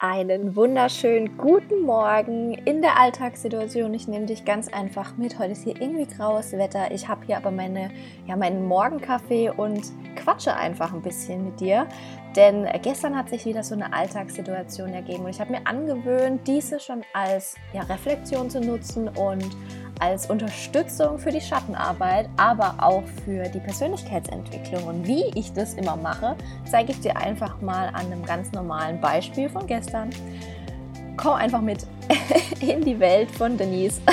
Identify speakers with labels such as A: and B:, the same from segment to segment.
A: Einen wunderschönen guten Morgen in der Alltagssituation. Ich nehme dich ganz einfach mit. Heute ist hier irgendwie graues Wetter. Ich habe hier aber meine, ja, meinen Morgenkaffee und quatsche einfach ein bisschen mit dir. Denn gestern hat sich wieder so eine Alltagssituation ergeben und ich habe mir angewöhnt, diese schon als ja, Reflexion zu nutzen und als Unterstützung für die Schattenarbeit, aber auch für die Persönlichkeitsentwicklung. Und wie ich das immer mache, zeige ich dir einfach mal an einem ganz normalen Beispiel von gestern. Komm einfach mit in die Welt von Denise.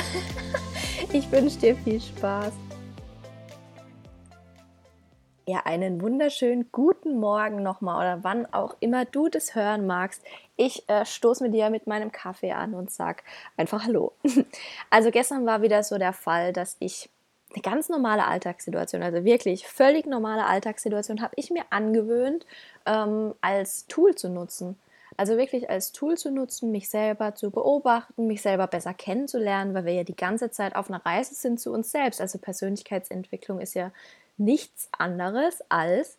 A: Ich wünsche dir viel Spaß. Ja, einen wunderschönen guten Morgen nochmal oder wann auch immer du das hören magst. Ich äh, stoße mit dir mit meinem Kaffee an und sag einfach Hallo. Also gestern war wieder so der Fall, dass ich eine ganz normale Alltagssituation, also wirklich völlig normale Alltagssituation, habe ich mir angewöhnt, ähm, als Tool zu nutzen. Also wirklich als Tool zu nutzen, mich selber zu beobachten, mich selber besser kennenzulernen, weil wir ja die ganze Zeit auf einer Reise sind zu uns selbst. Also Persönlichkeitsentwicklung ist ja nichts anderes als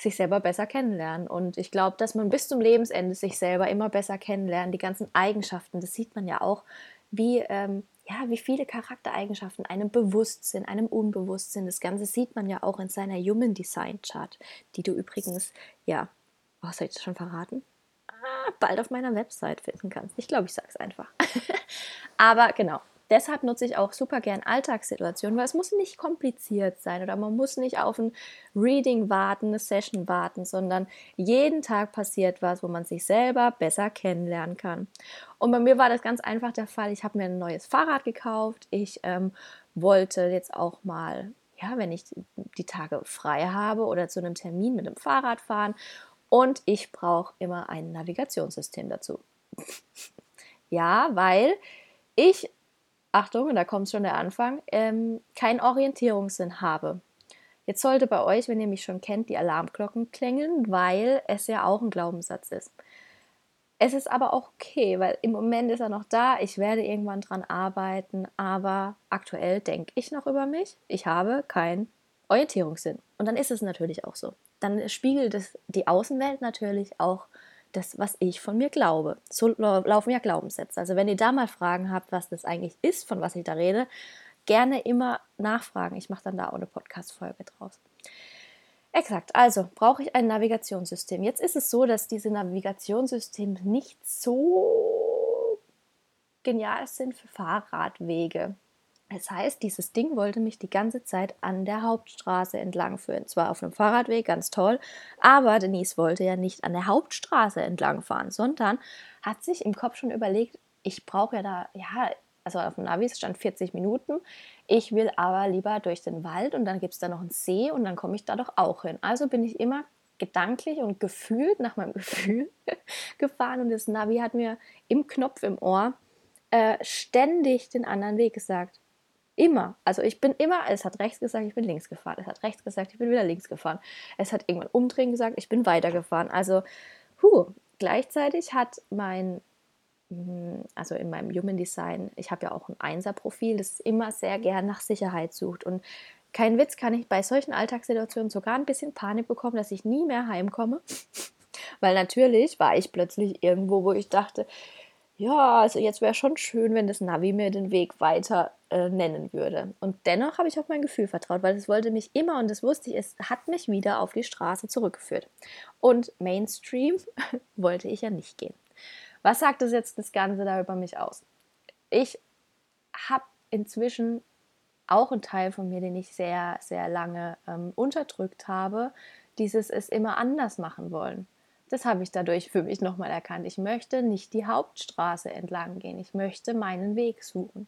A: sich selber besser kennenlernen. Und ich glaube, dass man bis zum Lebensende sich selber immer besser kennenlernt, die ganzen Eigenschaften, das sieht man ja auch, wie, ähm, ja, wie viele Charaktereigenschaften einem bewusst sind, einem unbewusst sind. Das Ganze sieht man ja auch in seiner Human Design Chart, die du übrigens, ja, oh, soll ich das schon verraten? Ah, bald auf meiner Website finden kannst. Ich glaube, ich sage es einfach. Aber genau, Deshalb nutze ich auch super gern Alltagssituationen, weil es muss nicht kompliziert sein oder man muss nicht auf ein Reading warten, eine Session warten, sondern jeden Tag passiert was, wo man sich selber besser kennenlernen kann. Und bei mir war das ganz einfach der Fall. Ich habe mir ein neues Fahrrad gekauft. Ich ähm, wollte jetzt auch mal, ja, wenn ich die Tage frei habe oder zu einem Termin mit dem Fahrrad fahren. Und ich brauche immer ein Navigationssystem dazu. ja, weil ich Achtung, und da kommt schon der Anfang, ähm, keinen Orientierungssinn habe. Jetzt sollte bei euch, wenn ihr mich schon kennt, die Alarmglocken klingeln, weil es ja auch ein Glaubenssatz ist. Es ist aber auch okay, weil im Moment ist er noch da, ich werde irgendwann dran arbeiten, aber aktuell denke ich noch über mich, ich habe keinen Orientierungssinn. Und dann ist es natürlich auch so. Dann spiegelt es die Außenwelt natürlich auch das, was ich von mir glaube. So laufen ja Glaubenssätze. Also wenn ihr da mal Fragen habt, was das eigentlich ist, von was ich da rede, gerne immer nachfragen. Ich mache dann da auch eine Podcast-Folge draus. Exakt, also brauche ich ein Navigationssystem. Jetzt ist es so, dass diese Navigationssysteme nicht so genial sind für Fahrradwege. Das heißt, dieses Ding wollte mich die ganze Zeit an der Hauptstraße entlang führen. Zwar auf einem Fahrradweg, ganz toll, aber Denise wollte ja nicht an der Hauptstraße entlang fahren, sondern hat sich im Kopf schon überlegt, ich brauche ja da, ja, also auf dem Navi stand 40 Minuten. Ich will aber lieber durch den Wald und dann gibt es da noch einen See und dann komme ich da doch auch hin. Also bin ich immer gedanklich und gefühlt nach meinem Gefühl gefahren und das Navi hat mir im Knopf im Ohr äh, ständig den anderen Weg gesagt. Immer. Also ich bin immer, es hat rechts gesagt, ich bin links gefahren. Es hat rechts gesagt, ich bin wieder links gefahren. Es hat irgendwann umdrehen gesagt, ich bin weitergefahren. Also, huh, gleichzeitig hat mein, hm, also in meinem Human Design, ich habe ja auch ein Einser-Profil, das immer sehr gern nach Sicherheit sucht. Und kein Witz, kann ich bei solchen Alltagssituationen sogar ein bisschen Panik bekommen, dass ich nie mehr heimkomme. Weil natürlich war ich plötzlich irgendwo, wo ich dachte, ja, also jetzt wäre schon schön, wenn das Navi mir den Weg weiter äh, nennen würde. Und dennoch habe ich auf mein Gefühl vertraut, weil es wollte mich immer und das wusste ich, es hat mich wieder auf die Straße zurückgeführt. Und Mainstream wollte ich ja nicht gehen. Was sagt das jetzt das Ganze da über mich aus? Ich habe inzwischen auch einen Teil von mir, den ich sehr, sehr lange ähm, unterdrückt habe, dieses es immer anders machen wollen. Das habe ich dadurch für mich nochmal erkannt. Ich möchte nicht die Hauptstraße entlang gehen. Ich möchte meinen Weg suchen.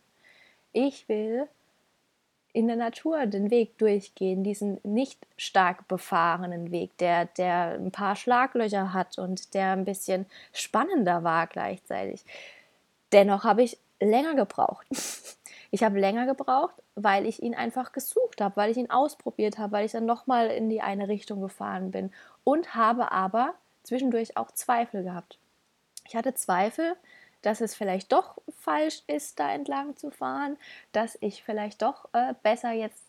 A: Ich will in der Natur den Weg durchgehen, diesen nicht stark befahrenen Weg, der, der ein paar Schlaglöcher hat und der ein bisschen spannender war gleichzeitig. Dennoch habe ich länger gebraucht. Ich habe länger gebraucht, weil ich ihn einfach gesucht habe, weil ich ihn ausprobiert habe, weil ich dann nochmal in die eine Richtung gefahren bin und habe aber zwischendurch auch Zweifel gehabt. Ich hatte Zweifel, dass es vielleicht doch falsch ist, da entlang zu fahren, dass ich vielleicht doch äh, besser jetzt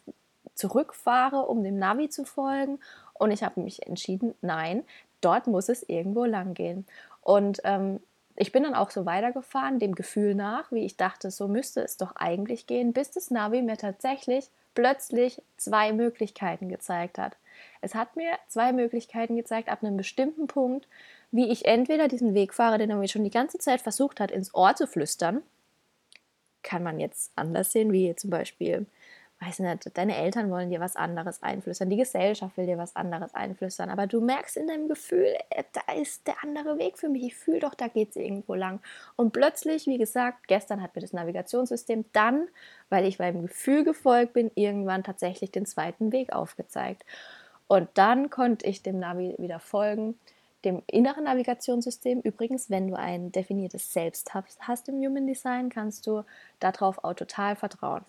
A: zurückfahre, um dem Navi zu folgen. Und ich habe mich entschieden, nein, dort muss es irgendwo lang gehen. Und ähm, ich bin dann auch so weitergefahren, dem Gefühl nach, wie ich dachte, so müsste es doch eigentlich gehen, bis das Navi mir tatsächlich plötzlich zwei Möglichkeiten gezeigt hat. Es hat mir zwei Möglichkeiten gezeigt, ab einem bestimmten Punkt, wie ich entweder diesen Wegfahrer, den er mir schon die ganze Zeit versucht hat, ins Ohr zu flüstern, kann man jetzt anders sehen, wie zum Beispiel, weiß nicht, deine Eltern wollen dir was anderes einflüstern, die Gesellschaft will dir was anderes einflüstern, aber du merkst in deinem Gefühl, äh, da ist der andere Weg für mich, ich fühle doch, da geht es irgendwo lang. Und plötzlich, wie gesagt, gestern hat mir das Navigationssystem dann, weil ich meinem Gefühl gefolgt bin, irgendwann tatsächlich den zweiten Weg aufgezeigt. Und dann konnte ich dem Navi wieder folgen dem inneren Navigationssystem. Übrigens, wenn du ein definiertes Selbst hast im Human Design, kannst du darauf auch total vertrauen.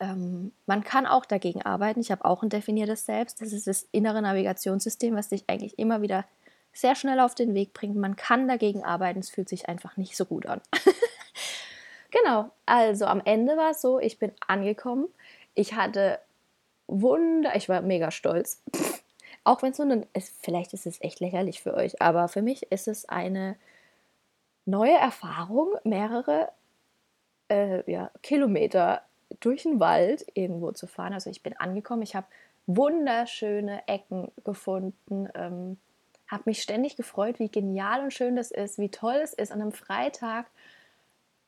A: Ähm, man kann auch dagegen arbeiten. Ich habe auch ein definiertes Selbst. Das ist das innere Navigationssystem, was dich eigentlich immer wieder sehr schnell auf den Weg bringt. Man kann dagegen arbeiten. Es fühlt sich einfach nicht so gut an. genau. Also am Ende war es so, ich bin angekommen. Ich hatte Wunder, ich war mega stolz. Auch wenn es so ein, vielleicht ist es echt lächerlich für euch, aber für mich ist es eine neue Erfahrung, mehrere äh, ja, Kilometer durch den Wald irgendwo zu fahren. Also ich bin angekommen, ich habe wunderschöne Ecken gefunden, ähm, habe mich ständig gefreut, wie genial und schön das ist, wie toll es ist an einem Freitag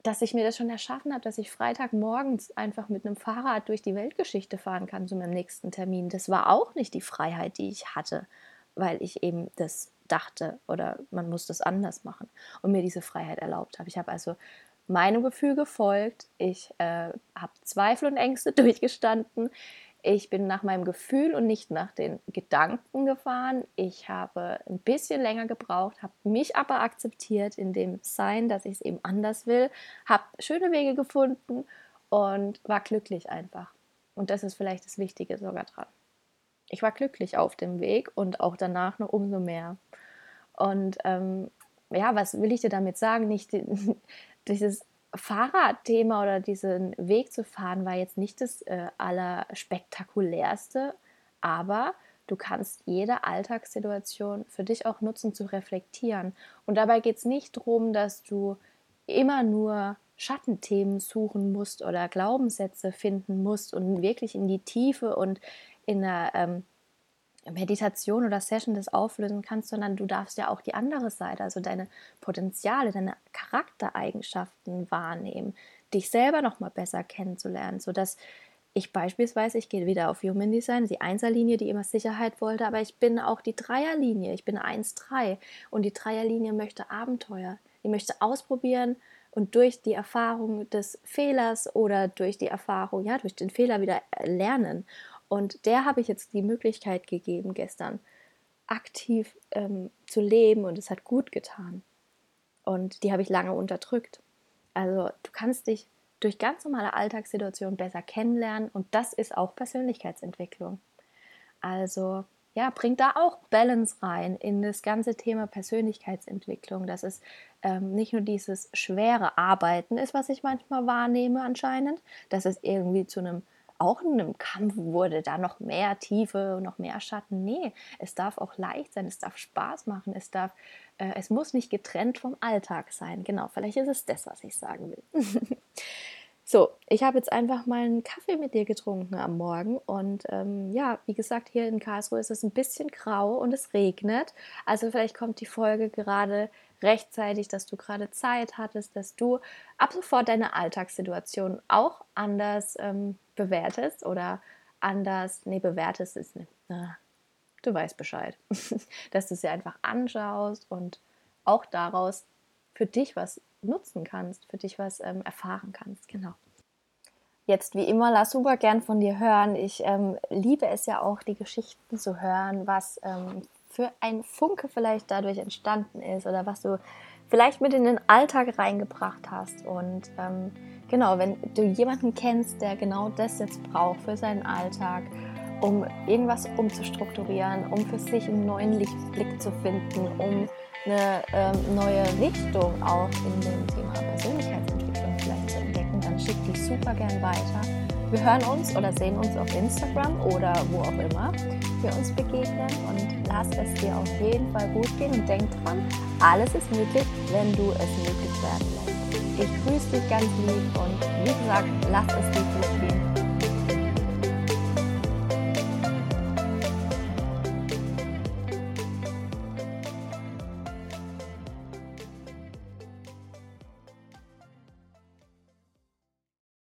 A: dass ich mir das schon erschaffen habe, dass ich Freitagmorgens einfach mit einem Fahrrad durch die Weltgeschichte fahren kann zu meinem nächsten Termin. Das war auch nicht die Freiheit, die ich hatte, weil ich eben das dachte oder man muss das anders machen und mir diese Freiheit erlaubt habe. Ich habe also meinem Gefühl gefolgt, ich äh, habe Zweifel und Ängste durchgestanden, ich bin nach meinem Gefühl und nicht nach den Gedanken gefahren. Ich habe ein bisschen länger gebraucht, habe mich aber akzeptiert in dem Sein, dass ich es eben anders will, habe schöne Wege gefunden und war glücklich einfach. Und das ist vielleicht das Wichtige sogar dran. Ich war glücklich auf dem Weg und auch danach noch umso mehr. Und ähm, ja, was will ich dir damit sagen? Nicht dieses Fahrradthema oder diesen Weg zu fahren war jetzt nicht das äh, allerspektakulärste, aber du kannst jede Alltagssituation für dich auch nutzen zu reflektieren. Und dabei geht es nicht darum, dass du immer nur Schattenthemen suchen musst oder Glaubenssätze finden musst und wirklich in die Tiefe und in der ähm, Meditation oder Session das auflösen kannst, sondern du darfst ja auch die andere Seite, also deine Potenziale, deine Charaktereigenschaften wahrnehmen, dich selber noch mal besser kennenzulernen, sodass ich beispielsweise, ich gehe wieder auf Human Design, die Einserlinie, die immer Sicherheit wollte, aber ich bin auch die Dreierlinie, ich bin 1-3 und die Dreierlinie möchte Abenteuer, die möchte ausprobieren und durch die Erfahrung des Fehlers oder durch die Erfahrung, ja, durch den Fehler wieder lernen. Und der habe ich jetzt die Möglichkeit gegeben, gestern aktiv ähm, zu leben und es hat gut getan. Und die habe ich lange unterdrückt. Also du kannst dich durch ganz normale Alltagssituationen besser kennenlernen und das ist auch Persönlichkeitsentwicklung. Also ja, bringt da auch Balance rein in das ganze Thema Persönlichkeitsentwicklung, dass es ähm, nicht nur dieses schwere Arbeiten ist, was ich manchmal wahrnehme anscheinend, dass es irgendwie zu einem auch in einem Kampf wurde da noch mehr Tiefe noch mehr Schatten. Nee, es darf auch leicht sein, es darf Spaß machen, es darf, äh, es muss nicht getrennt vom Alltag sein. Genau, vielleicht ist es das, was ich sagen will. so, ich habe jetzt einfach mal einen Kaffee mit dir getrunken am Morgen und ähm, ja, wie gesagt, hier in Karlsruhe ist es ein bisschen grau und es regnet. Also vielleicht kommt die Folge gerade rechtzeitig, dass du gerade Zeit hattest, dass du ab sofort deine Alltagssituation auch anders ähm, bewertest oder anders, nee, bewertest ist na, du weißt Bescheid, dass du sie einfach anschaust und auch daraus für dich was nutzen kannst, für dich was ähm, erfahren kannst, genau. Jetzt wie immer, lass super gern von dir hören. Ich ähm, liebe es ja auch, die Geschichten zu hören, was ähm, für ein Funke vielleicht dadurch entstanden ist oder was du vielleicht mit in den Alltag reingebracht hast. Und ähm, genau, wenn du jemanden kennst, der genau das jetzt braucht für seinen Alltag, um irgendwas umzustrukturieren, um für sich einen neuen Lichtblick zu finden, um eine ähm, neue Richtung auch in dem Thema Persönlichkeitsentwicklung vielleicht zu entdecken, dann schick dich super gern weiter Wir hören uns oder sehen uns auf Instagram oder wo auch immer wir uns begegnen und lass es dir auf jeden Fall gut gehen und denk dran, alles ist möglich, wenn du es möglich werden lässt. Ich grüße dich ganz lieb und wie gesagt, lass es dir gut gehen